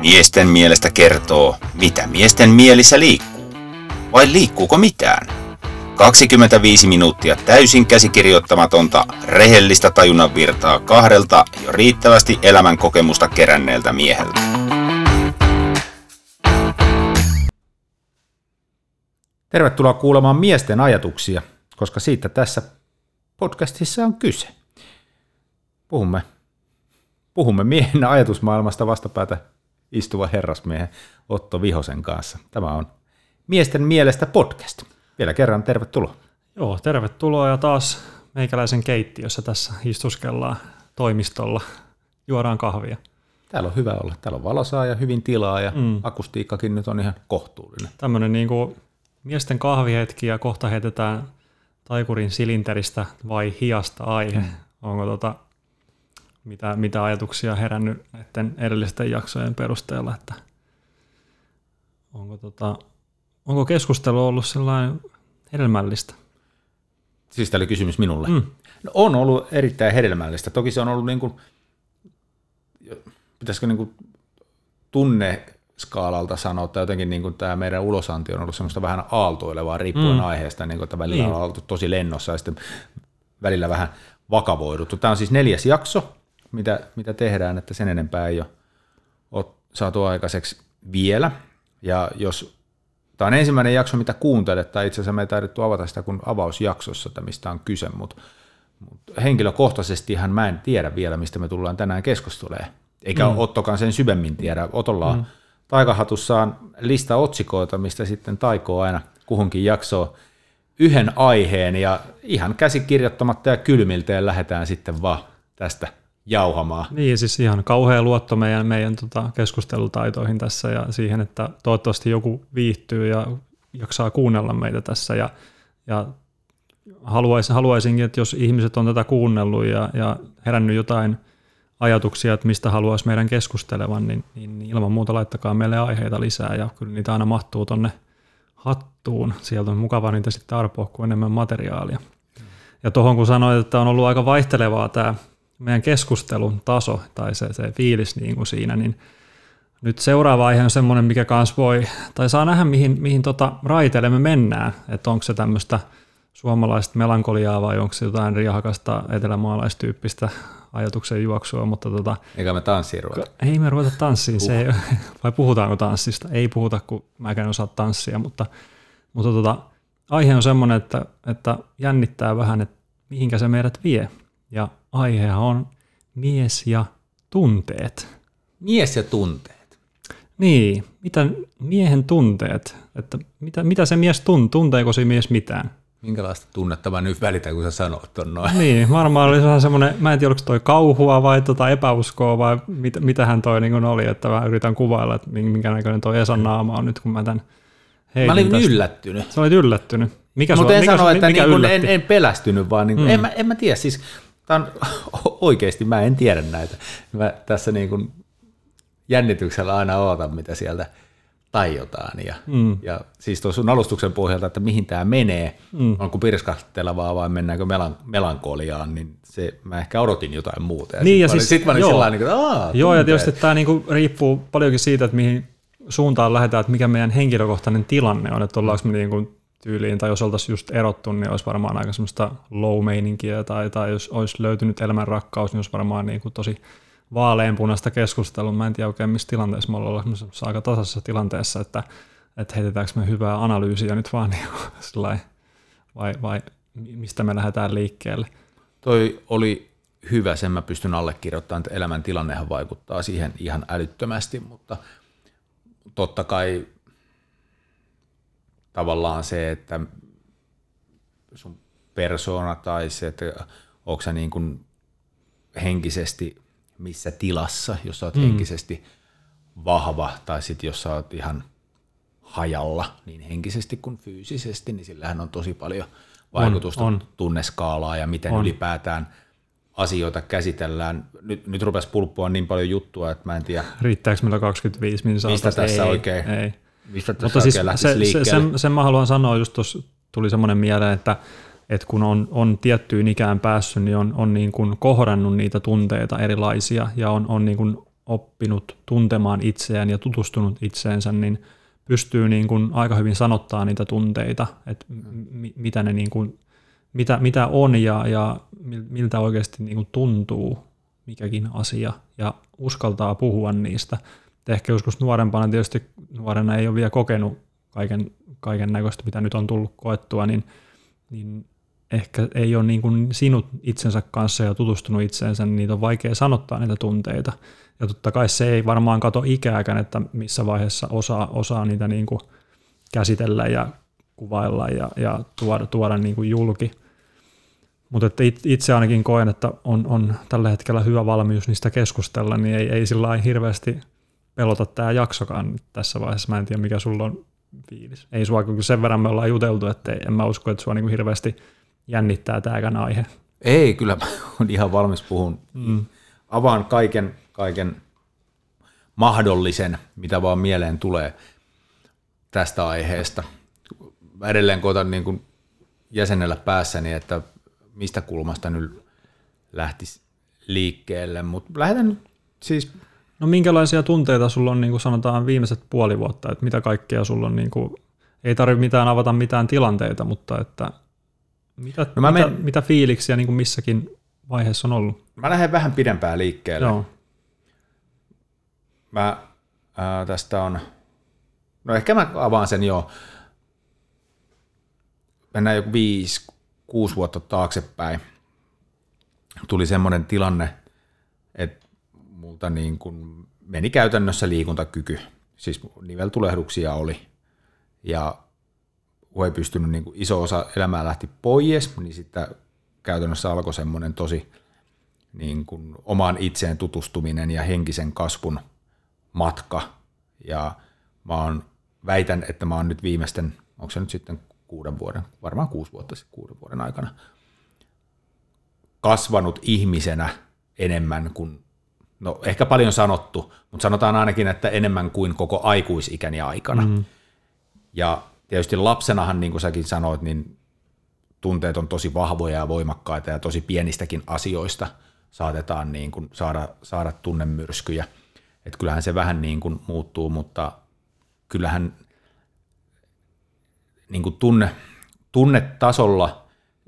Miesten mielestä kertoo, mitä miesten mielissä liikkuu. Vai liikkuuko mitään? 25 minuuttia täysin käsikirjoittamatonta, rehellistä tajunnan virtaa kahdelta jo riittävästi elämän kokemusta keränneeltä mieheltä. Tervetuloa kuulemaan miesten ajatuksia, koska siitä tässä podcastissa on kyse. Puhumme, puhumme miehen ajatusmaailmasta vastapäätä istuva herrasmiehen Otto Vihosen kanssa. Tämä on Miesten mielestä podcast. Vielä kerran tervetuloa. Joo, tervetuloa ja taas meikäläisen keittiössä tässä istuskellaan toimistolla, juodaan kahvia. Täällä on hyvä olla. Täällä on valosaa ja hyvin tilaa ja mm. akustiikkakin nyt on ihan kohtuullinen. Tämmöinen niin kuin miesten kahvihetki ja kohta heitetään taikurin silinteristä vai hiasta aihe. Mm. Onko tota, mitä, mitä ajatuksia herännyt näiden edellisten jaksojen perusteella, että onko, tota, onko keskustelu ollut sellainen hedelmällistä? Siis tämä oli kysymys minulle. Mm. No, on ollut erittäin hedelmällistä. Toki se on ollut niin kuin, pitäisikö niin kuin tunne skaalalta sanoa, että jotenkin niin kuin tämä meidän ulosanti on ollut semmoista vähän aaltoilevaa riippuen mm. aiheesta, niin kuin, että välillä niin. on oltu tosi lennossa ja sitten välillä vähän vakavoiduttu. Tämä on siis neljäs jakso, mitä, mitä tehdään, että sen enempää ei ole, ole saatu aikaiseksi vielä. Ja jos tämä on ensimmäinen jakso, mitä kuuntelet, tai itse asiassa me ei taidettu avata sitä kuin avausjaksossa, että mistä on kyse, mutta, mutta henkilökohtaisestihan mä en tiedä vielä, mistä me tullaan tänään keskustelemaan. Eikä mm. Ottokaan sen syvemmin tiedä. Otolla on mm. taikahatussaan lista otsikoita, mistä sitten taikoo aina kuhunkin jaksoon yhden aiheen ja ihan käsikirjoittamatta ja kylmiltä lähdetään sitten vaan tästä jauhamaan. Niin, siis ihan kauhea luotto meidän, meidän tota keskustelutaitoihin tässä ja siihen, että toivottavasti joku viihtyy ja jaksaa kuunnella meitä tässä ja, ja haluaisin, haluaisinkin, että jos ihmiset on tätä kuunnellut ja, ja herännyt jotain ajatuksia, että mistä haluaisi meidän keskustelevan, niin, niin, niin ilman muuta laittakaa meille aiheita lisää ja kyllä niitä aina mahtuu tonne hattuun. Sieltä on mukava niitä sitten arpoa kuin enemmän materiaalia. Ja tuohon kun sanoit, että on ollut aika vaihtelevaa tämä meidän keskustelun taso tai se, se fiilis niin kuin siinä, niin nyt seuraava aihe on semmoinen, mikä kanssa voi, tai saa nähdä, mihin, mihin tota raiteille me mennään, että onko se tämmöistä suomalaista melankoliaa vai onko se jotain riahakasta etelämaalaistyyppistä ajatuksen juoksua, mutta tota, Eikä me tanssiin ruveta. Ei me ruveta tanssiin, uh. se ei, vai puhutaanko tanssista? Ei puhuta, kun mä en osaa tanssia, mutta, mutta tota, aihe on semmoinen, että, että jännittää vähän, että mihinkä se meidät vie. Ja aihe on mies ja tunteet. Mies ja tunteet. Niin, mitä miehen tunteet, että mitä, mitä se mies tuntee, tunteeko se mies mitään? Minkälaista tunnetta mä nyt välitän, kun sä sanot ton noin? Niin, varmaan oli sellainen semmoinen, mä en tiedä, oliko toi kauhua vai tota epäuskoa vai mit, mitähän toi niin oli, että mä yritän kuvailla, että minkä näköinen toi Esan naama on nyt, kun mä tämän heitin Mä olin tästä. yllättynyt. Sä olit yllättynyt. Mikä Mutta en mikä sano, että mikä niin en, en pelästynyt, vaan niin kuin, mm. en, mä, en mä tiedä, siis Tämä on, oikeasti mä en tiedä näitä. Mä tässä niin kuin jännityksellä aina ootan, mitä sieltä tajotaan. Ja, mm. ja siis tuon sun alustuksen pohjalta, että mihin tämä menee, mm. onko pirskahtelevaa vai mennäänkö melan, melankoliaan, niin se, mä ehkä odotin jotain muuta. Ja niin, sitten ja siis, mä olin, joo, niin Aa, joo, ja tietysti tämä niinku riippuu paljonkin siitä, että mihin suuntaan lähdetään, että mikä meidän henkilökohtainen tilanne on, että ollaanko me niin tyyliin, tai jos oltaisiin just erottu, niin olisi varmaan aika semmoista low-meininkiä, tai, tai jos olisi löytynyt elämän rakkaus, niin olisi varmaan niin kuin tosi vaaleanpunaista keskustelua. Mä en tiedä oikein, missä tilanteessa me ollaan aika tasaisessa tilanteessa, että, että heitetäänkö me hyvää analyysiä nyt vaan niin vai, vai mistä me lähdetään liikkeelle. Toi oli hyvä, sen mä pystyn allekirjoittamaan, että elämän tilannehan vaikuttaa siihen ihan älyttömästi, mutta totta kai tavallaan se, että sun persoona tai se, että onko sä niin kuin henkisesti missä tilassa, jos sä oot mm. henkisesti vahva tai sitten jos sä oot ihan hajalla niin henkisesti kuin fyysisesti, niin sillähän on tosi paljon vaikutusta on, on. tunneskaalaa ja miten on. ylipäätään asioita käsitellään. Nyt, nyt rupesi pulppua niin paljon juttua, että mä en tiedä. Riittääkö meillä 25 minuuttia? Mistä tässä ei, oikein ei. Mistä Mutta siis se, se, sen, sen mä haluan sanoa, just tuossa tuli semmoinen mieleen, että, että kun on, on tiettyyn ikään päässyt, niin on, on niin kuin kohdannut niitä tunteita erilaisia ja on, on niin kuin oppinut tuntemaan itseään ja tutustunut itseensä, niin pystyy niin kuin aika hyvin sanottaa niitä tunteita, että m- mitä, ne niin kuin, mitä, mitä on ja, ja miltä oikeasti niin kuin tuntuu mikäkin asia ja uskaltaa puhua niistä. Ehkä joskus nuorempana tietysti nuorena ei ole vielä kokenut kaiken, kaiken näköistä, mitä nyt on tullut koettua, niin, niin ehkä ei ole niin kuin sinut itsensä kanssa ja tutustunut itseensä, niin niitä on vaikea sanottaa niitä tunteita. Ja totta kai se ei varmaan kato ikääkään, että missä vaiheessa osaa, osaa niitä niin kuin käsitellä ja kuvailla ja, ja tuoda, tuoda niin kuin julki. Mutta itse ainakin koen, että on, on tällä hetkellä hyvä valmius niistä keskustella, niin ei, ei sillä hirveästi pelota tämä jaksokaan tässä vaiheessa. Mä en tiedä, mikä sulla on fiilis. Ei sua, kun sen verran me ollaan juteltu, että en mä usko, että sua niin kuin hirveästi jännittää tämäkään aihe. Ei, kyllä mä olen ihan valmis puhun. Mm. Avaan kaiken, kaiken mahdollisen, mitä vaan mieleen tulee tästä aiheesta. Mä edelleen koitan niin kuin jäsenellä päässäni, että mistä kulmasta nyt lähtisi liikkeelle, mutta lähdetään nyt siis... No minkälaisia tunteita sulla on, niin kuin sanotaan, viimeiset puoli vuotta, että mitä kaikkea sulla on, niin kuin, ei tarvitse mitään avata mitään tilanteita, mutta että mitä, no mä mitä, men... mitä fiiliksiä niin kuin missäkin vaiheessa on ollut? Mä lähden vähän pidempään liikkeelle. Joo. Mä, ää, tästä on, no ehkä mä avaan sen jo, mennään joku viisi, kuusi vuotta taaksepäin. Tuli semmoinen tilanne, että multa niin kuin meni käytännössä liikuntakyky, siis niveltulehduksia oli. Ja kun ei pystynyt, niin iso osa elämää lähti pois, niin sitten käytännössä alkoi semmoinen tosi niin kuin omaan itseen tutustuminen ja henkisen kasvun matka. Ja mä oon, väitän, että mä oon nyt viimeisten, onko se nyt sitten kuuden vuoden, varmaan kuusi vuotta sitten kuuden vuoden aikana, kasvanut ihmisenä enemmän kuin, no ehkä paljon sanottu, mutta sanotaan ainakin, että enemmän kuin koko aikuisikäni aikana. Mm. Ja tietysti lapsenahan, niin kuin säkin sanoit, niin tunteet on tosi vahvoja ja voimakkaita ja tosi pienistäkin asioista saatetaan niin kuin saada, saada tunnemyrskyjä. Et kyllähän se vähän niin kuin muuttuu, mutta kyllähän niin kuin tunne, tunnetasolla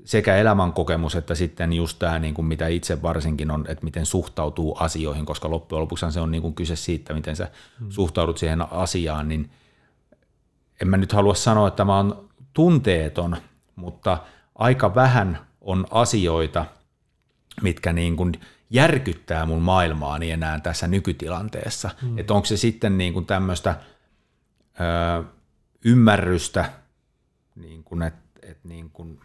sekä elämänkokemus että sitten just tämä, niin kuin mitä itse varsinkin on, että miten suhtautuu asioihin, koska loppujen lopuksi se on niin kuin kyse siitä, miten sä hmm. suhtaudut siihen asiaan, niin – en mä nyt halua sanoa, että mä oon tunteeton, mutta aika vähän on asioita, mitkä niin kuin järkyttää mun maailmaani enää tässä nykytilanteessa. Mm. Että onko se sitten niin kuin tämmöistä ö, ymmärrystä, niin kuin, että et niin kuin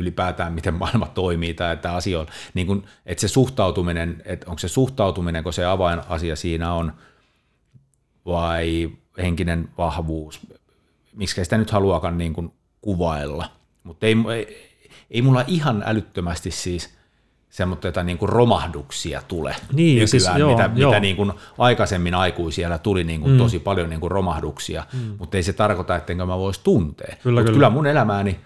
ylipäätään miten maailma toimii tai että asia on, niin kuin, että se suhtautuminen, että onko se suhtautuminen, kun se avainasia siinä on, vai henkinen vahvuus, miksi sitä nyt haluakaan niin kuin kuvailla. Mutta ei, ei, ei mulla ihan älyttömästi siis semmoista niin kuin romahduksia tule niin, nykyään, siis, joo, mitä, joo. mitä niin kuin aikaisemmin aikuisia tuli niin kuin mm. tosi paljon niin kuin romahduksia, mm. mutta ei se tarkoita, ettenkö mä voisi tuntea. Kyllä, kyllä. kyllä mun elämääni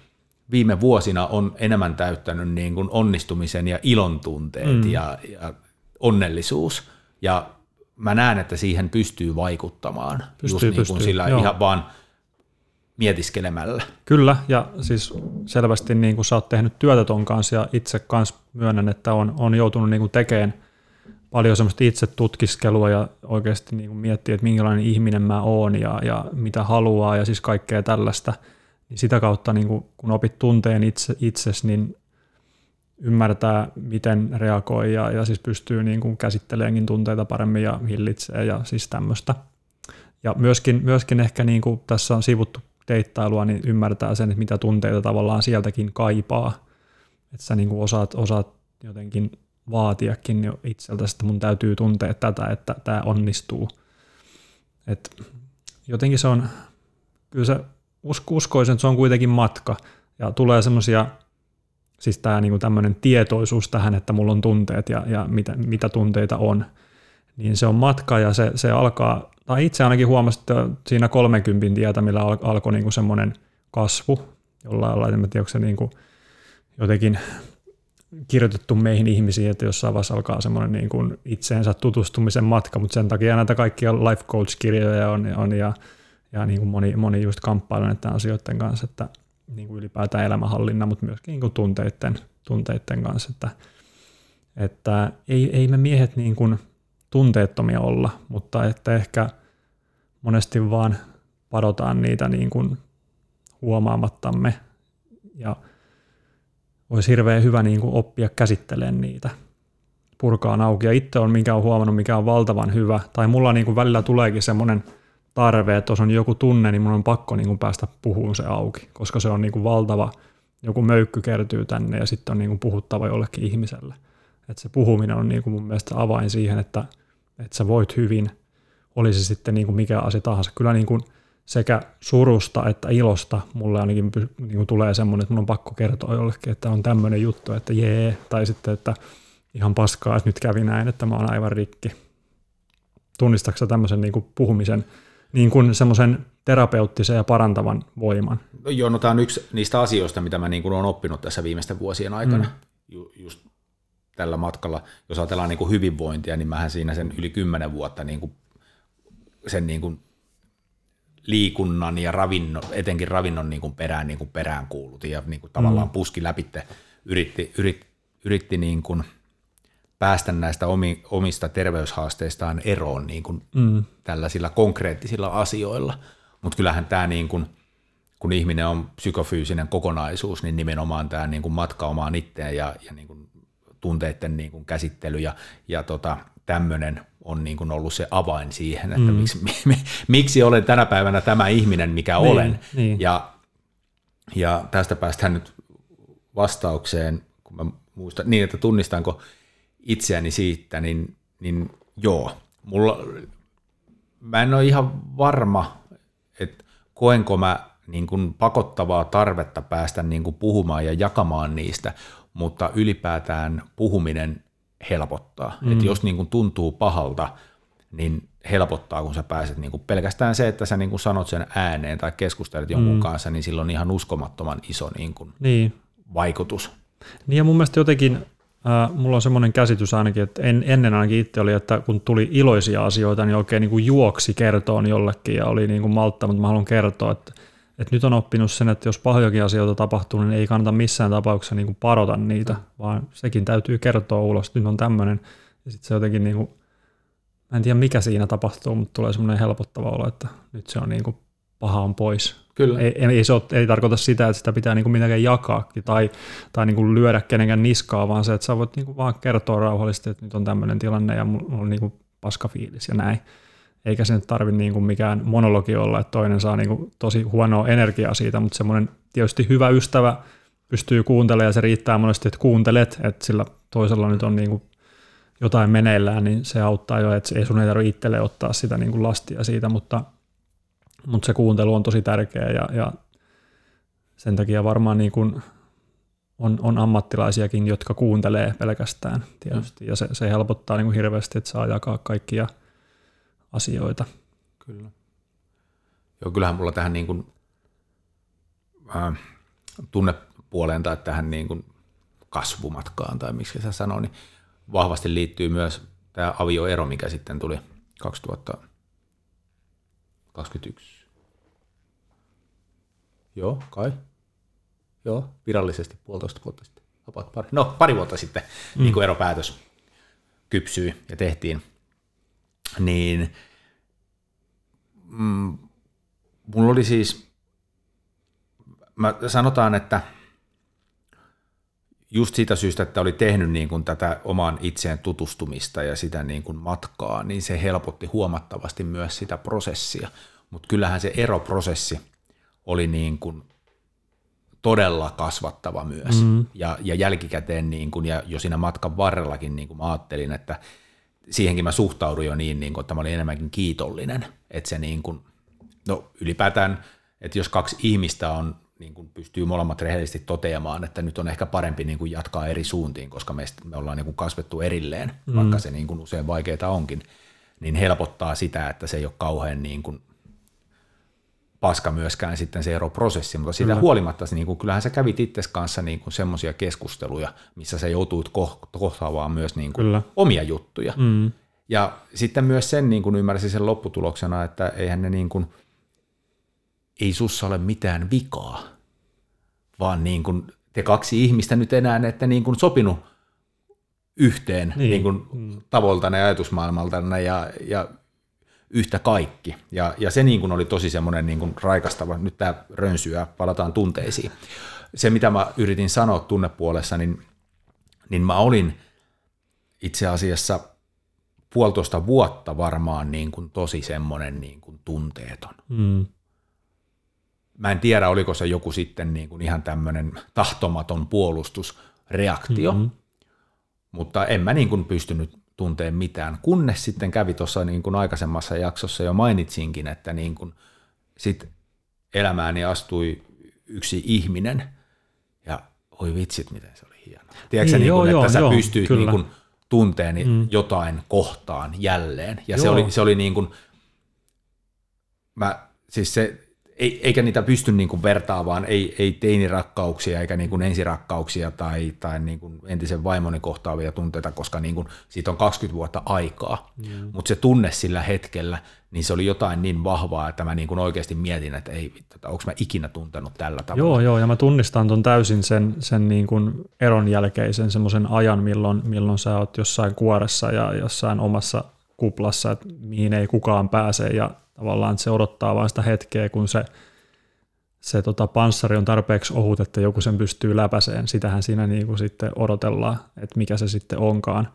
viime vuosina on enemmän täyttänyt niin kuin onnistumisen ja ilon tunteet mm. ja, ja onnellisuus. Ja mä näen, että siihen pystyy vaikuttamaan pystyy, just niin kuin sillä joo. ihan vaan mietiskelemällä. Kyllä, ja siis selvästi niin kuin sä oot tehnyt työtä ton kanssa, ja itse kanssa myönnän, että on, on joutunut niin kuin tekemään paljon semmoista itse tutkiskelua ja oikeasti niin kuin miettiä, että minkälainen ihminen mä oon ja, ja mitä haluaa ja siis kaikkea tällaista. Niin sitä kautta, niin kuin, kun opit tunteen itse, itses, niin ymmärtää, miten reagoi ja, ja siis pystyy niin kuin käsitteleenkin tunteita paremmin ja hillitsee ja siis tämmöistä. Ja myöskin, myöskin ehkä niin kuin tässä on sivuttu deittailua, niin ymmärtää sen, että mitä tunteita tavallaan sieltäkin kaipaa. Että sä niin kuin osaat, osaat jotenkin vaatiakin jo itseltä, että mun täytyy tuntea tätä, että tämä onnistuu. Et jotenkin se on, kyllä se uskoisin, että se on kuitenkin matka. Ja tulee semmoisia Siis tämä niin tämmöinen tietoisuus tähän, että mulla on tunteet ja, ja mitä, mitä tunteita on, niin se on matka ja se, se alkaa, tai itse ainakin huomasin, että siinä 30 tietä, millä al, alkoi niin semmoinen kasvu, jollain lailla, en tiedä, onko se niin kuin jotenkin kirjoitettu meihin ihmisiin, että jossain vaiheessa alkaa semmoinen niin kuin itseensä tutustumisen matka, mutta sen takia näitä kaikkia life coach-kirjoja on, on ja, ja niin kuin moni, moni just kamppailu näiden asioiden kanssa, että niin kuin ylipäätään elämänhallinnan, mutta myöskin niin kuin tunteiden, tunteiden kanssa, että, että ei, ei me miehet niin kuin tunteettomia olla, mutta että ehkä monesti vaan padotaan niitä niin kuin huomaamattamme ja olisi hirveän hyvä niin kuin oppia käsittelemään niitä, purkaa auki. Ja itse on, mikä on huomannut, mikä on valtavan hyvä, tai mulla niin kuin välillä tuleekin semmoinen tarve, että jos on joku tunne, niin mun on pakko niin kuin päästä puhumaan se auki, koska se on niin kuin valtava, joku möykky kertyy tänne ja sitten on niin kuin puhuttava jollekin ihmiselle. Että se puhuminen on niin kuin mun mielestä avain siihen, että, että sä voit hyvin, olisi sitten niin kuin mikä asia tahansa. Kyllä niin kuin sekä surusta että ilosta mulle ainakin niin kuin tulee semmoinen, että mun on pakko kertoa jollekin, että on tämmöinen juttu, että jee, tai sitten, että ihan paskaa, että nyt kävi näin, että mä oon aivan rikki. Tunnistatko tämmöisen niin kuin puhumisen niin kuin semmoisen terapeuttisen ja parantavan voiman? No joo, no tämä on yksi niistä asioista, mitä mä niin kuin olen oppinut tässä viimeisten vuosien aikana. Mm. Ju, just tällä matkalla, jos ajatellaan niin kuin hyvinvointia, niin mähän siinä sen yli kymmenen vuotta niin kuin sen niin kuin liikunnan ja ravinnon, etenkin ravinnon niin kuin perään, niin kuin perään kuulutin ja niin kuin tavallaan mm. puski läpi, yritti, yritti, yritti niin kuin päästä näistä omista terveyshaasteistaan eroon niin kuin mm. tällaisilla konkreettisilla asioilla. Mutta kyllähän tämä, niin kuin, kun ihminen on psykofyysinen kokonaisuus, niin nimenomaan tämä niin kuin matka omaan itteen ja, ja niin kuin tunteiden niin kuin käsittely ja, ja tota, tämmöinen on niin kuin ollut se avain siihen, että mm. miksi, miksi olen tänä päivänä tämä ihminen, mikä niin, olen. Niin. Ja, ja tästä päästään nyt vastaukseen, kun mä muistan, niin että tunnistanko itseäni siitä, niin, niin joo, mulla, mä en ole ihan varma, että koenko mä niin kuin pakottavaa tarvetta päästä niin kuin puhumaan ja jakamaan niistä, mutta ylipäätään puhuminen helpottaa. Mm. Että jos niin kuin tuntuu pahalta, niin helpottaa, kun sä pääset niin kuin pelkästään se, että sä niin kuin sanot sen ääneen tai keskustelet jonkun mm. kanssa, niin sillä on ihan uskomattoman iso niin kuin niin. vaikutus. Niin ja mun mielestä jotenkin mulla on semmoinen käsitys ainakin, että en, ennen ainakin itse oli, että kun tuli iloisia asioita, niin oikein niin kuin juoksi kertoon jollekin ja oli niin kuin maltta, mutta mä haluan kertoa, että et nyt on oppinut sen, että jos pahojakin asioita tapahtuu, niin ei kannata missään tapauksessa niin kuin parota niitä, mm. vaan sekin täytyy kertoa ulos, että nyt on tämmöinen. Ja sitten se jotenkin, niin kuin, mä en tiedä mikä siinä tapahtuu, mutta tulee semmoinen helpottava olo, että nyt se on niin kuin, paha on pois. Kyllä. Ei, ei, se ole, ei tarkoita sitä, että sitä pitää niin mitenkään jakaa tai, tai niin kuin lyödä kenenkään niskaa, vaan se, että sä voit niin kuin vaan kertoa rauhallisesti, että nyt on tämmöinen tilanne ja mulla on niin kuin paska fiilis ja näin eikä se nyt tarvitse niin mikään monologi olla, että toinen saa niin kuin tosi huonoa energiaa siitä, mutta semmoinen tietysti hyvä ystävä pystyy kuuntelemaan ja se riittää monesti, että kuuntelet, että sillä toisella nyt on niin kuin jotain meneillään, niin se auttaa jo, että ei sun ei tarvitse itselle ottaa sitä niin kuin lastia siitä, mutta, mutta se kuuntelu on tosi tärkeä ja, ja sen takia varmaan niin kuin on, on ammattilaisiakin, jotka kuuntelee pelkästään tietysti, ja se, se helpottaa niin kuin hirveästi, että saa jakaa kaikkia – asioita. Kyllä. Joo, kyllähän mulla tähän niin kuin, äh, tunnepuoleen tai tähän niin kuin kasvumatkaan tai miksi sä sanoo, niin vahvasti liittyy myös tämä avioero, mikä sitten tuli 2021. Joo, kai. Joo, virallisesti puolitoista vuotta sitten. Pari, no, pari vuotta sitten mm. niin kuin eropäätös kypsyi ja tehtiin – niin mm, mulla oli siis, mä sanotaan, että just siitä syystä, että oli tehnyt niin kuin tätä omaan itseen tutustumista ja sitä niin kuin matkaa, niin se helpotti huomattavasti myös sitä prosessia. Mutta kyllähän se eroprosessi oli niin kuin todella kasvattava myös. Mm. Ja, ja jälkikäteen niin kuin, ja jo siinä matkan varrellakin niin kuin mä ajattelin, että siihenkin mä suhtaudun jo niin, niin kuin, että mä olin enemmänkin kiitollinen, että se niin kuin, no ylipäätään, että jos kaksi ihmistä on, niin kuin pystyy molemmat rehellisesti toteamaan, että nyt on ehkä parempi niin kuin jatkaa eri suuntiin, koska meistä, me ollaan niin kuin kasvettu erilleen, mm. vaikka se niin kuin usein vaikeaa onkin, niin helpottaa sitä, että se ei ole kauhean niin kuin paska myöskään sitten se eroprosessi, mutta siitä Kyllä. huolimatta niin kuin, kyllähän sä kävit itses kanssa niin kuin semmoisia keskusteluja, missä sä joutuit koh- kohtaamaan myös niin kuin Kyllä. omia juttuja. Mm. Ja sitten myös sen niin kuin ymmärsin sen lopputuloksena, että eihän ne niin kuin, ei sussa ole mitään vikaa, vaan niin kuin te kaksi ihmistä nyt enää ette niin kuin sopinut yhteen niin. Niin. Kuin tavoiltanne ja ajatusmaailmaltanne ja, ja yhtä kaikki. Ja, ja se niin kuin oli tosi semmoinen niin kuin raikastava, nyt tämä rönsyä, palataan tunteisiin. Se, mitä mä yritin sanoa tunnepuolessa, niin, niin mä olin itse asiassa puolitoista vuotta varmaan niin kuin tosi semmoinen niin kuin tunteeton. Mm. Mä en tiedä, oliko se joku sitten niin kuin ihan tämmöinen tahtomaton puolustusreaktio, mm-hmm. mutta en mä niin kuin pystynyt tunteen mitään, kunnes sitten kävi tuossa niin kuin aikaisemmassa jaksossa jo mainitsinkin, että niin kuin sit elämääni astui yksi ihminen ja oi vitsit, miten se oli hieno. Tiedätkö Niin, niin, joo, kuin, että joo, sä joo, pystyit kyllä. niin kuin tunteeni mm. jotain kohtaan jälleen ja se Joo. oli, se oli niin kuin, mä, siis se, eikä niitä pysty niin kuin vertaamaan, ei, ei teinirakkauksia eikä niin kuin ensirakkauksia tai, tai niin kuin entisen vaimoni kohtaavia tunteita, koska niin kuin siitä on 20 vuotta aikaa. Mm. Mutta se tunne sillä hetkellä, niin se oli jotain niin vahvaa, että mä niin kuin oikeasti mietin, että ei, onko mä ikinä tuntenut tällä tavalla. Joo, joo, ja mä tunnistan ton täysin sen, sen niin kuin eron jälkeisen semmoisen ajan, milloin, milloin sä oot jossain kuoressa ja jossain omassa kuplassa, että mihin ei kukaan pääse, ja tavallaan se odottaa vain sitä hetkeä, kun se, se tota panssari on tarpeeksi ohut, että joku sen pystyy läpäiseen. Sitähän siinä niin kuin sitten odotellaan, että mikä se sitten onkaan.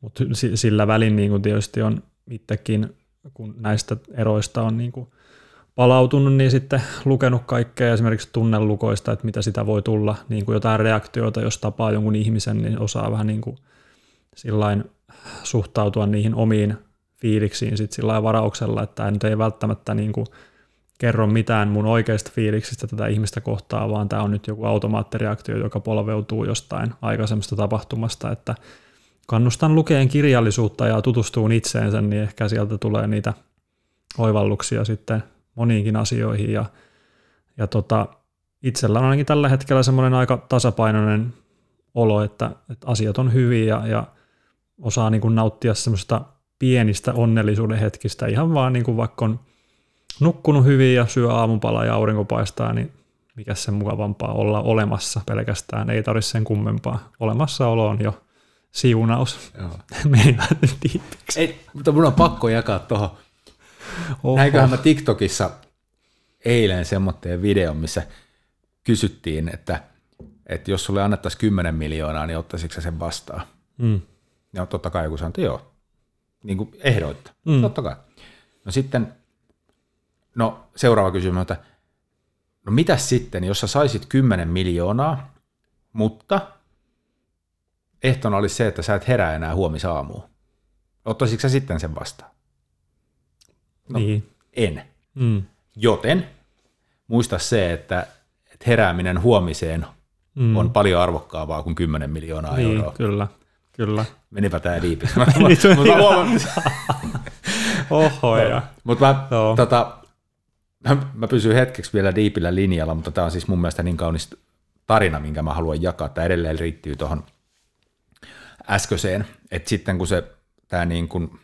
Mutta sillä välin niin kuin tietysti on itsekin, kun näistä eroista on niin kuin palautunut, niin sitten lukenut kaikkea esimerkiksi tunnelukoista, että mitä sitä voi tulla, niin kuin jotain reaktioita, jos tapaa jonkun ihmisen, niin osaa vähän niin kuin sillain suhtautua niihin omiin fiiliksiin sit sillä varauksella, että nyt ei välttämättä niin kuin kerro mitään mun oikeista fiiliksistä tätä ihmistä kohtaa, vaan tämä on nyt joku automaattireaktio, joka polveutuu jostain aikaisemmasta tapahtumasta, että kannustan lukeen kirjallisuutta ja tutustuun itseensä, niin ehkä sieltä tulee niitä oivalluksia sitten moniinkin asioihin ja, ja tota, itsellä on ainakin tällä hetkellä semmoinen aika tasapainoinen olo, että, että asiat on hyviä ja, ja osaa niin kuin nauttia semmoista pienistä onnellisuuden hetkistä ihan vaan niin kuin vaikka on nukkunut hyvin ja syö aamupala ja aurinko paistaa, niin mikä sen mukavampaa olla olemassa pelkästään, ei tarvitse sen kummempaa. Olemassaolo on jo siunaus. Ei, mutta mun on pakko jakaa tuohon. Oho. Näinköhän mä TikTokissa eilen semmoitteen videon, missä kysyttiin, että, että jos sulle annettaisiin 10 miljoonaa, niin ottaisitko sen vastaan? Mm. Ja totta kai joku sanoi, että joo. Niin kuin ehdoitta. Mm. Totta kai. No sitten, no seuraava kysymys, että no mitäs sitten, jos sä saisit 10 miljoonaa, mutta ehtona olisi se, että sä et herää enää huomisaamuun. Ottaisitko sä sitten sen vastaan? No. Niin. En. Mm. Joten muista se, että, että herääminen huomiseen mm. on paljon arvokkaampaa kuin 10 miljoonaa Niin, euroa. kyllä. Kyllä. Menipä tää diipiksi. Niin Mutta huomaan- Oho, ja. Mutta mä, Joo. tota, mä, mä pysyn hetkeksi vielä diipillä linjalla, mutta tämä on siis mun mielestä niin kaunis tarina, minkä mä haluan jakaa. Tämä edelleen riittyy tuohon äskeiseen, että sitten kun se tämä niin kuin,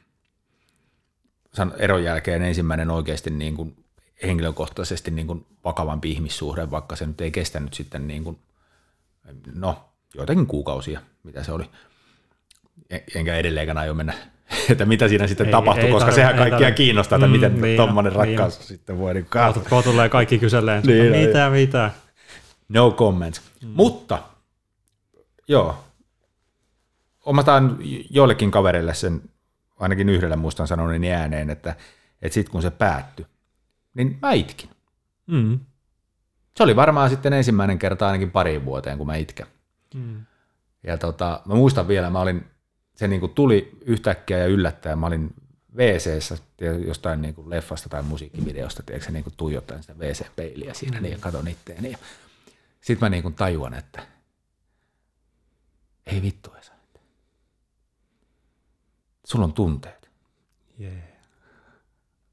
eron jälkeen ensimmäinen oikeasti niin kuin henkilökohtaisesti niin kuin vakavampi ihmissuhde, vaikka se nyt ei kestänyt sitten niin kuin, no, joitakin kuukausia, mitä se oli. En- Enkä edelleenkään aio mennä, että mitä siinä sitten Ei- tapahtui, ei koska tarvi- sehän kaikkia tarvi. kiinnostaa, että Mm, miten niin niin tuommoinen niin rakkaus sitten voi niin kaatua. Kun tulee kaikki kyseleen, Niin, niin, no, mitä, mitä. No comments. Mm. Mutta, joo, omataan joillekin kavereille sen, ainakin yhdellä muistan sanoneen ääneen, että, että sitten kun se päättyi, niin mä itkin. Mm. Se oli varmaan sitten ensimmäinen kerta ainakin pariin vuoteen, kun mä itken. Mm. Ja tota, mä muistan vielä, mä olin, se niin kuin tuli yhtäkkiä ja yllättäen, mä olin wc jostain niin kuin leffasta tai musiikkivideosta, tiedätkö, niin kuin tuijottaen sitä WC-peiliä siinä niin, ja katon itteeni. Sitten mä niin kuin tajuan, että ei vittu Esa, sulla on tunteet. Yeah.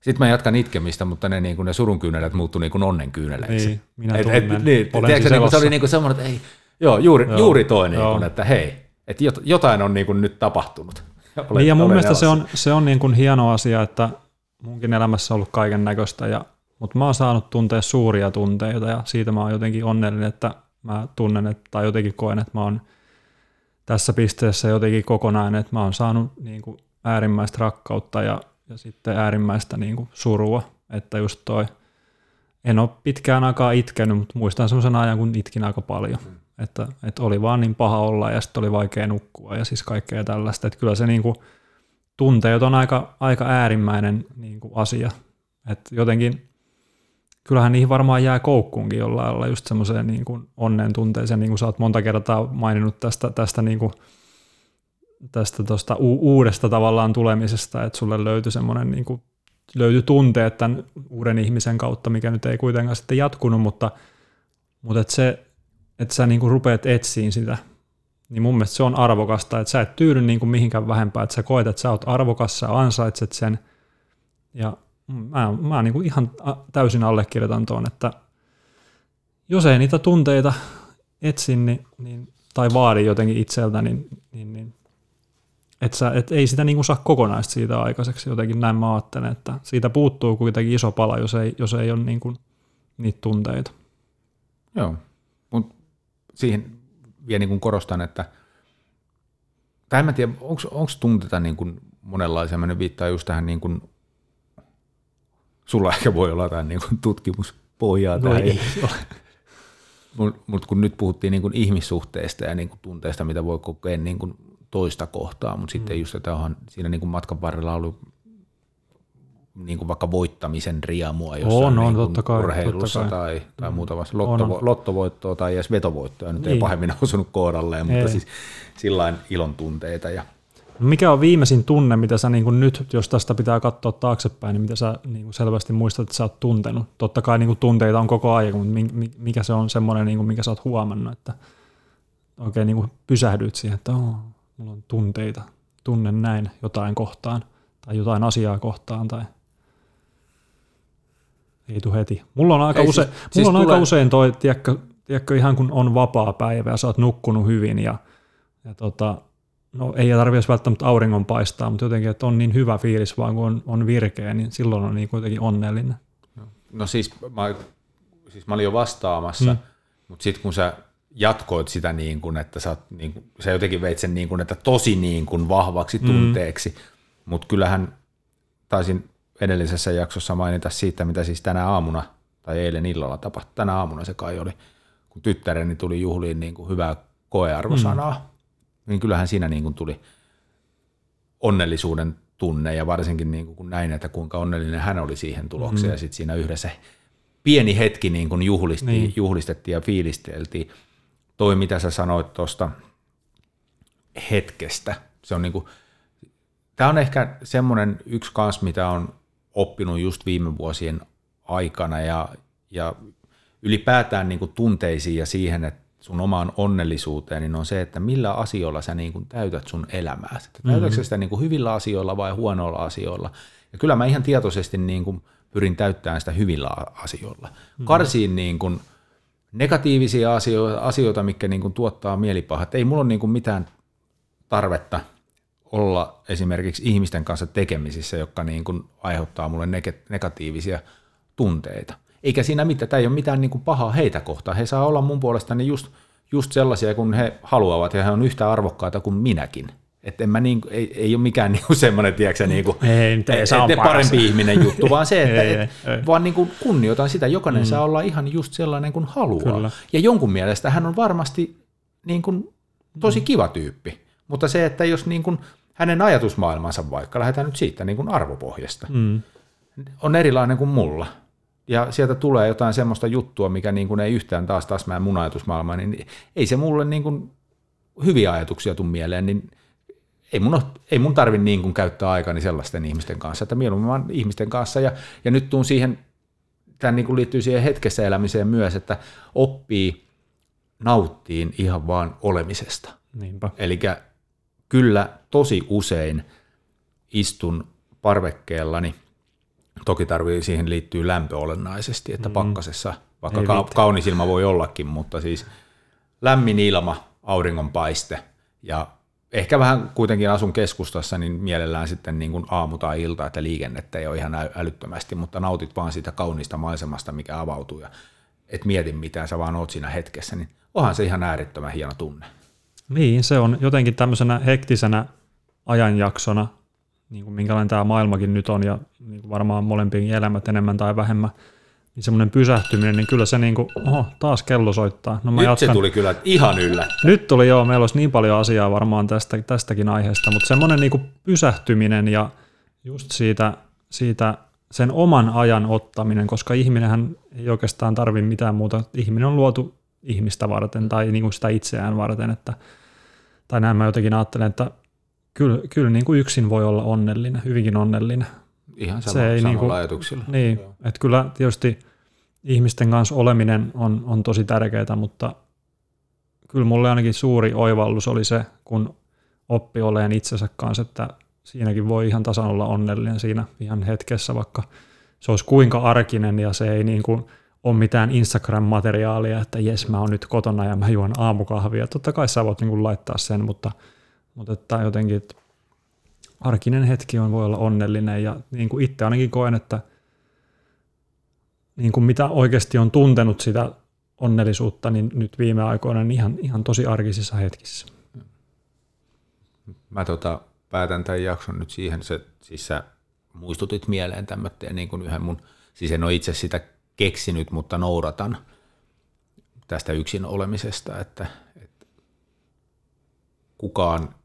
Sitten mä jatkan itkemistä, mutta ne, niin kuin ne surun kyyneleet muuttui niin kuin onnen kyyneleiksi. Niin, minä Et- et- tunnen. niin, Olen tiedätkö, niin se oli niin kuin semmoinen, että ei, joo, juuri, Joo, juuri toi, niin kuin, että hei, että jot- jotain on niin kuin nyt tapahtunut. Olen, niin ja mun mielestä se on, se on niin kuin hieno asia, että munkin elämässä on ollut kaiken näköistä, ja, mutta mä oon saanut tuntea suuria tunteita ja siitä mä oon jotenkin onnellinen, että mä tunnen että, tai jotenkin koen, että mä oon tässä pisteessä jotenkin kokonainen, että mä oon saanut niin kuin äärimmäistä rakkautta ja, ja sitten äärimmäistä niin kuin surua, että just toi, en ole pitkään aikaa itkenyt, mutta muistan semmoisen ajan, kun itkin aika paljon. Että, että oli vaan niin paha olla ja sitten oli vaikea nukkua ja siis kaikkea tällaista. Että kyllä se niin kuin, tunteet on aika, aika äärimmäinen niin kuin asia. Että jotenkin, kyllähän niihin varmaan jää koukkuunkin jollain lailla just semmoiseen niin kuin onnen tunteeseen, niin kuin sä oot monta kertaa maininnut tästä, tästä niin kuin, tästä tosta u- uudesta tavallaan tulemisesta, että sulle löytyi semmoinen niin kuin, löytyi tunteet tämän uuden ihmisen kautta, mikä nyt ei kuitenkaan sitten jatkunut, mutta, mutta että se, että sä kuin rupeat etsiin sitä, niin mun mielestä se on arvokasta, että sä et tyydy niin kuin mihinkään vähempään, että sä koet, että sä oot arvokas, sä ansaitset sen, ja mä, mä niin kuin ihan täysin allekirjoitan tuon, että jos ei niitä tunteita etsin niin, niin, tai vaadi jotenkin itseltä, niin, niin, niin et sä, et ei sitä niin kuin saa kokonaista siitä aikaiseksi, jotenkin näin mä ajattelen, että siitä puuttuu kuitenkin iso pala, jos ei, jos ei ole kuin niitä tunteita. Joo, siihen vielä niin kuin korostan, että tai en mä tiedä, onko tunteita niin kuin monenlaisia, mä nyt viittaan just tähän niin kuin, sulla ehkä voi olla jotain niin kuin tutkimuspohjaa tähän, ei mutta mut kun nyt puhuttiin niin kuin ihmissuhteista ja niin kuin tunteista, mitä voi kokea niin kuin toista kohtaa, mutta mm. sitten just, että onhan siinä niin kuin matkan varrella ollut niin kuin vaikka voittamisen riemua jossain On, on, niin totta kai, urheilussa totta tai, tai muuta vasta. On, Lottovo, on. lottovoittoa tai edes vetovoittoa nyt ei Niin. pahemmin osunut kohdalleen, mutta Ei. siis sillain ilon tunteita. Ja, Mikä on viimeisin tunne, mitä sä niin kuin nyt, jos tästä pitää katsoa taaksepäin, niin mitä sä niin kuin selvästi muistat, että sä oot tuntenut? Totta kai niin kuin tunteita on koko ajan, mutta mi- mi- mikä se on semmoinen, niin kuin, mikä sä oot huomannut, että oikein niin kuin pysähdyt siihen, että oh, mulla on tunteita, tunnen näin jotain kohtaan tai jotain asiaa kohtaan tai ei tu heti. Mulla on aika, Ei, use, siis- mulla siis on aika usein toi, tiedätkö, tiedätkö, ihan kun on vapaa päivä ja sä oot nukkunut hyvin ja, ja tota, no ei tarvitse välttämättä auringon paistaa, mutta jotenkin, että on niin hyvä fiilis vaan kun on, on virkeä, niin silloin on niin kuitenkin onnellinen. no siis mä, siis mä olin jo vastaamassa, mm. mutta sitten kun sä jatkoit sitä niin kuin, että sä, oot niin kuin, sä jotenkin veit sen niin kuin, että tosi niin kuin vahvaksi tunteeksi, mm. mutta kyllähän taisin edellisessä jaksossa mainita siitä, mitä siis tänä aamuna tai eilen illalla tapahtui. Tänä aamuna se kai oli, kun tyttäreni tuli juhliin niin kuin hyvää koearvosanaa, mm. niin kyllähän siinä niin kuin tuli onnellisuuden tunne ja varsinkin niin kuin kun näin, että kuinka onnellinen hän oli siihen tulokseen mm. ja sitten siinä yhdessä pieni hetki niin kuin juhlistiin, niin. Niin. juhlistettiin ja fiilisteltiin. Toi, mitä sä sanoit tuosta hetkestä, se on niin kuin, tämä on ehkä semmoinen yksi kans, mitä on oppinut just viime vuosien aikana ja, ja ylipäätään niin kuin tunteisiin ja siihen, että sun omaan onnellisuuteen, niin on se, että millä asioilla sä niin kuin täytät sun elämää. Että täytätkö mm-hmm. sitä niin kuin hyvillä asioilla vai huonoilla asioilla. Ja kyllä mä ihan tietoisesti niin kuin pyrin täyttämään sitä hyvillä asioilla. Mm-hmm. Karsiin niin kuin negatiivisia asioita, asioita mikä niin kuin tuottaa mielipahat. Ei mulla ole niin kuin mitään tarvetta olla esimerkiksi ihmisten kanssa tekemisissä, jotka niin kuin aiheuttaa mulle negatiivisia tunteita. Eikä siinä mitään, tämä ei ole mitään niin kuin pahaa heitä kohtaan. He saa olla mun puolestani just, just sellaisia, kun he haluavat, ja he on yhtä arvokkaita kuin minäkin. Että en mä niin, ei, ei ole mikään niin kuin semmoinen, tiedätkö, niin kuin, Ei, et- et paras. parempi ihminen juttu, vaan se, että Ei, et, ei, vaan niin kuin kunnioitan sitä. Jokainen mm. saa olla ihan just sellainen kuin haluaa. Kyllä. Ja jonkun mielestä hän on varmasti niin kuin tosi kiva tyyppi. Mutta se, että jos niin kuin hänen ajatusmaailmansa vaikka, lähdetään nyt siitä niin kuin arvopohjasta, Mm. on erilainen kuin mulla. Ja sieltä tulee jotain semmoista juttua, mikä niin kuin ei yhtään taas taas mä mun ajatusmaailma, niin ei se mulle niin kuin hyviä ajatuksia tule mieleen, niin ei mun, ei mun tarvi niin kuin käyttää aikani sellaisten ihmisten kanssa, että mieluummin vaan ihmisten kanssa. Ja, ja nyt tuun siihen, tämä niin kuin liittyy siihen hetkessä elämiseen myös, että oppii nauttiin ihan vaan olemisesta. Niinpä. Eli kyllä tosi usein istun parvekkeellani Toki tarvii, siihen liittyy lämpö olennaisesti, että mm. pakkasessa, vaikka ka- kaunis ilma voi ollakin, mutta siis lämmin ilma, auringonpaiste ja ehkä vähän kuitenkin asun keskustassa, niin mielellään sitten niin kuin aamu tai ilta, että liikennettä ei ole ihan älyttömästi, mutta nautit vaan siitä kauniista maisemasta, mikä avautuu ja et mieti mitään, sä vaan oot siinä hetkessä, niin onhan se ihan äärettömän hieno tunne. Niin, se on jotenkin tämmöisenä hektisenä ajanjaksona, niin kuin minkälainen tämä maailmakin nyt on ja niin kuin varmaan molempien elämät enemmän tai vähemmän, niin semmoinen pysähtyminen, niin kyllä se niin kuin, oho, taas kello soittaa. No mä Nyt jatkan. se tuli kyllä ihan yllä. Nyt tuli joo, meillä olisi niin paljon asiaa varmaan tästä, tästäkin aiheesta, mutta semmoinen niin kuin pysähtyminen ja just siitä, siitä sen oman ajan ottaminen, koska ihminenhän ei oikeastaan tarvi mitään muuta. Ihminen on luotu ihmistä varten tai niin kuin sitä itseään varten, että, tai näin mä jotenkin ajattelen, että kyllä, kyllä niin kuin yksin voi olla onnellinen, hyvinkin onnellinen. Ihan sama, se ei niin kuin, ajatuksilla. Niin, että kyllä tietysti ihmisten kanssa oleminen on, on tosi tärkeää, mutta kyllä mulle ainakin suuri oivallus oli se, kun oppi oleen itsensä kanssa, että siinäkin voi ihan tasan olla onnellinen siinä ihan hetkessä, vaikka se olisi kuinka arkinen ja se ei niin kuin ole mitään Instagram-materiaalia, että jes mä oon nyt kotona ja mä juon aamukahvia. Totta kai sä voit niin laittaa sen, mutta, mutta että jotenkin että arkinen hetki on, voi olla onnellinen ja niin kuin itse ainakin koen, että niin kuin mitä oikeasti on tuntenut sitä onnellisuutta, niin nyt viime aikoina niin ihan, ihan tosi arkisissa hetkissä. Mä tota, päätän tämän jakson nyt siihen, se, siis sä muistutit mieleen tämmöinen niin kuin yhden mun, siis en ole itse sitä keksinyt, mutta noudatan tästä yksin olemisesta, että, että kukaan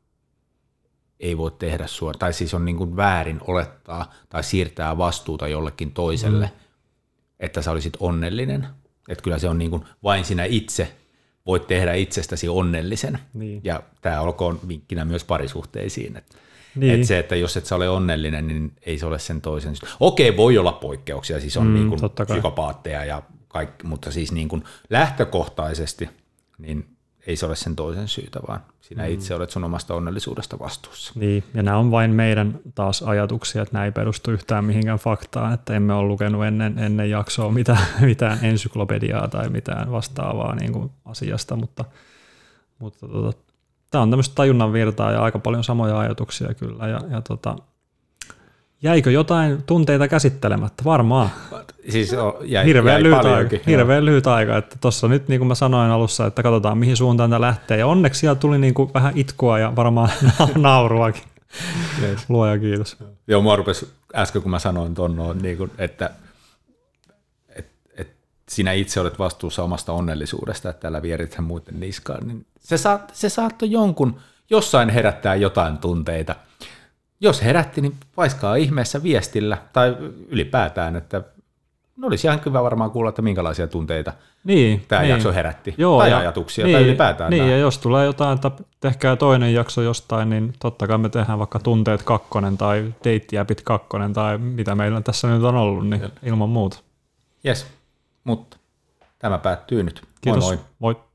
ei voi tehdä sua, tai siis on niin kuin väärin olettaa tai siirtää vastuuta jollekin toiselle, mm. että sä olisit onnellinen. Että kyllä se on niin kuin vain sinä itse voit tehdä itsestäsi onnellisen. Niin. Ja tämä olkoon vinkkinä myös parisuhteisiin. Että niin. että se, että jos et sä ole onnellinen, niin ei se ole sen toisen. Okei, voi olla poikkeuksia, siis on mm, niin kuin psykopaatteja ja kaikki, mutta siis niin kuin lähtökohtaisesti niin ei se ole sen toisen syytä, vaan sinä mm. itse olet sun omasta onnellisuudesta vastuussa. Niin, ja nämä on vain meidän taas ajatuksia, että nämä ei perustu yhtään mihinkään faktaan, että emme ole lukenut ennen, ennen jaksoa mitään, mitään ensyklopediaa tai mitään vastaavaa niin kuin asiasta, mutta, mutta tota, tämä on tämmöistä tajunnan virtaa ja aika paljon samoja ajatuksia kyllä, ja, ja tota, Jäikö jotain tunteita käsittelemättä? Varmaan. Siis jäi, hirveän, jäi lyhyt aika, hirveän lyhyt aika. Että tuossa nyt, niin kuin mä sanoin alussa, että katsotaan mihin suuntaan tämä lähtee. Ja onneksi siellä tuli niin kuin vähän itkua ja varmaan nauruakin. Yes. Luoja kiitos. Joo, mua rupesi äsken, kun mä sanoin tuon, niin kuin, että et, et sinä itse olet vastuussa omasta onnellisuudesta, että täällä vierithän muiden niskaan, niin se, saat, se saattoi jonkun jossain herättää jotain tunteita – jos herätti, niin paiskaa ihmeessä viestillä tai ylipäätään, että no olisi ihan hyvä varmaan kuulla, että minkälaisia tunteita niin, tämä niin. jakso herätti, Joo, tai ja, ajatuksia, niin, tai ylipäätään. Niin, tämä. ja jos tulee jotain, että tehkää toinen jakso jostain, niin totta kai me tehdään vaikka tunteet kakkonen tai deittiäpit kakkonen tai mitä meillä tässä nyt on ollut, niin ilman muuta. Yes, mutta tämä päättyy nyt. Kiitos. Moi moi. moi.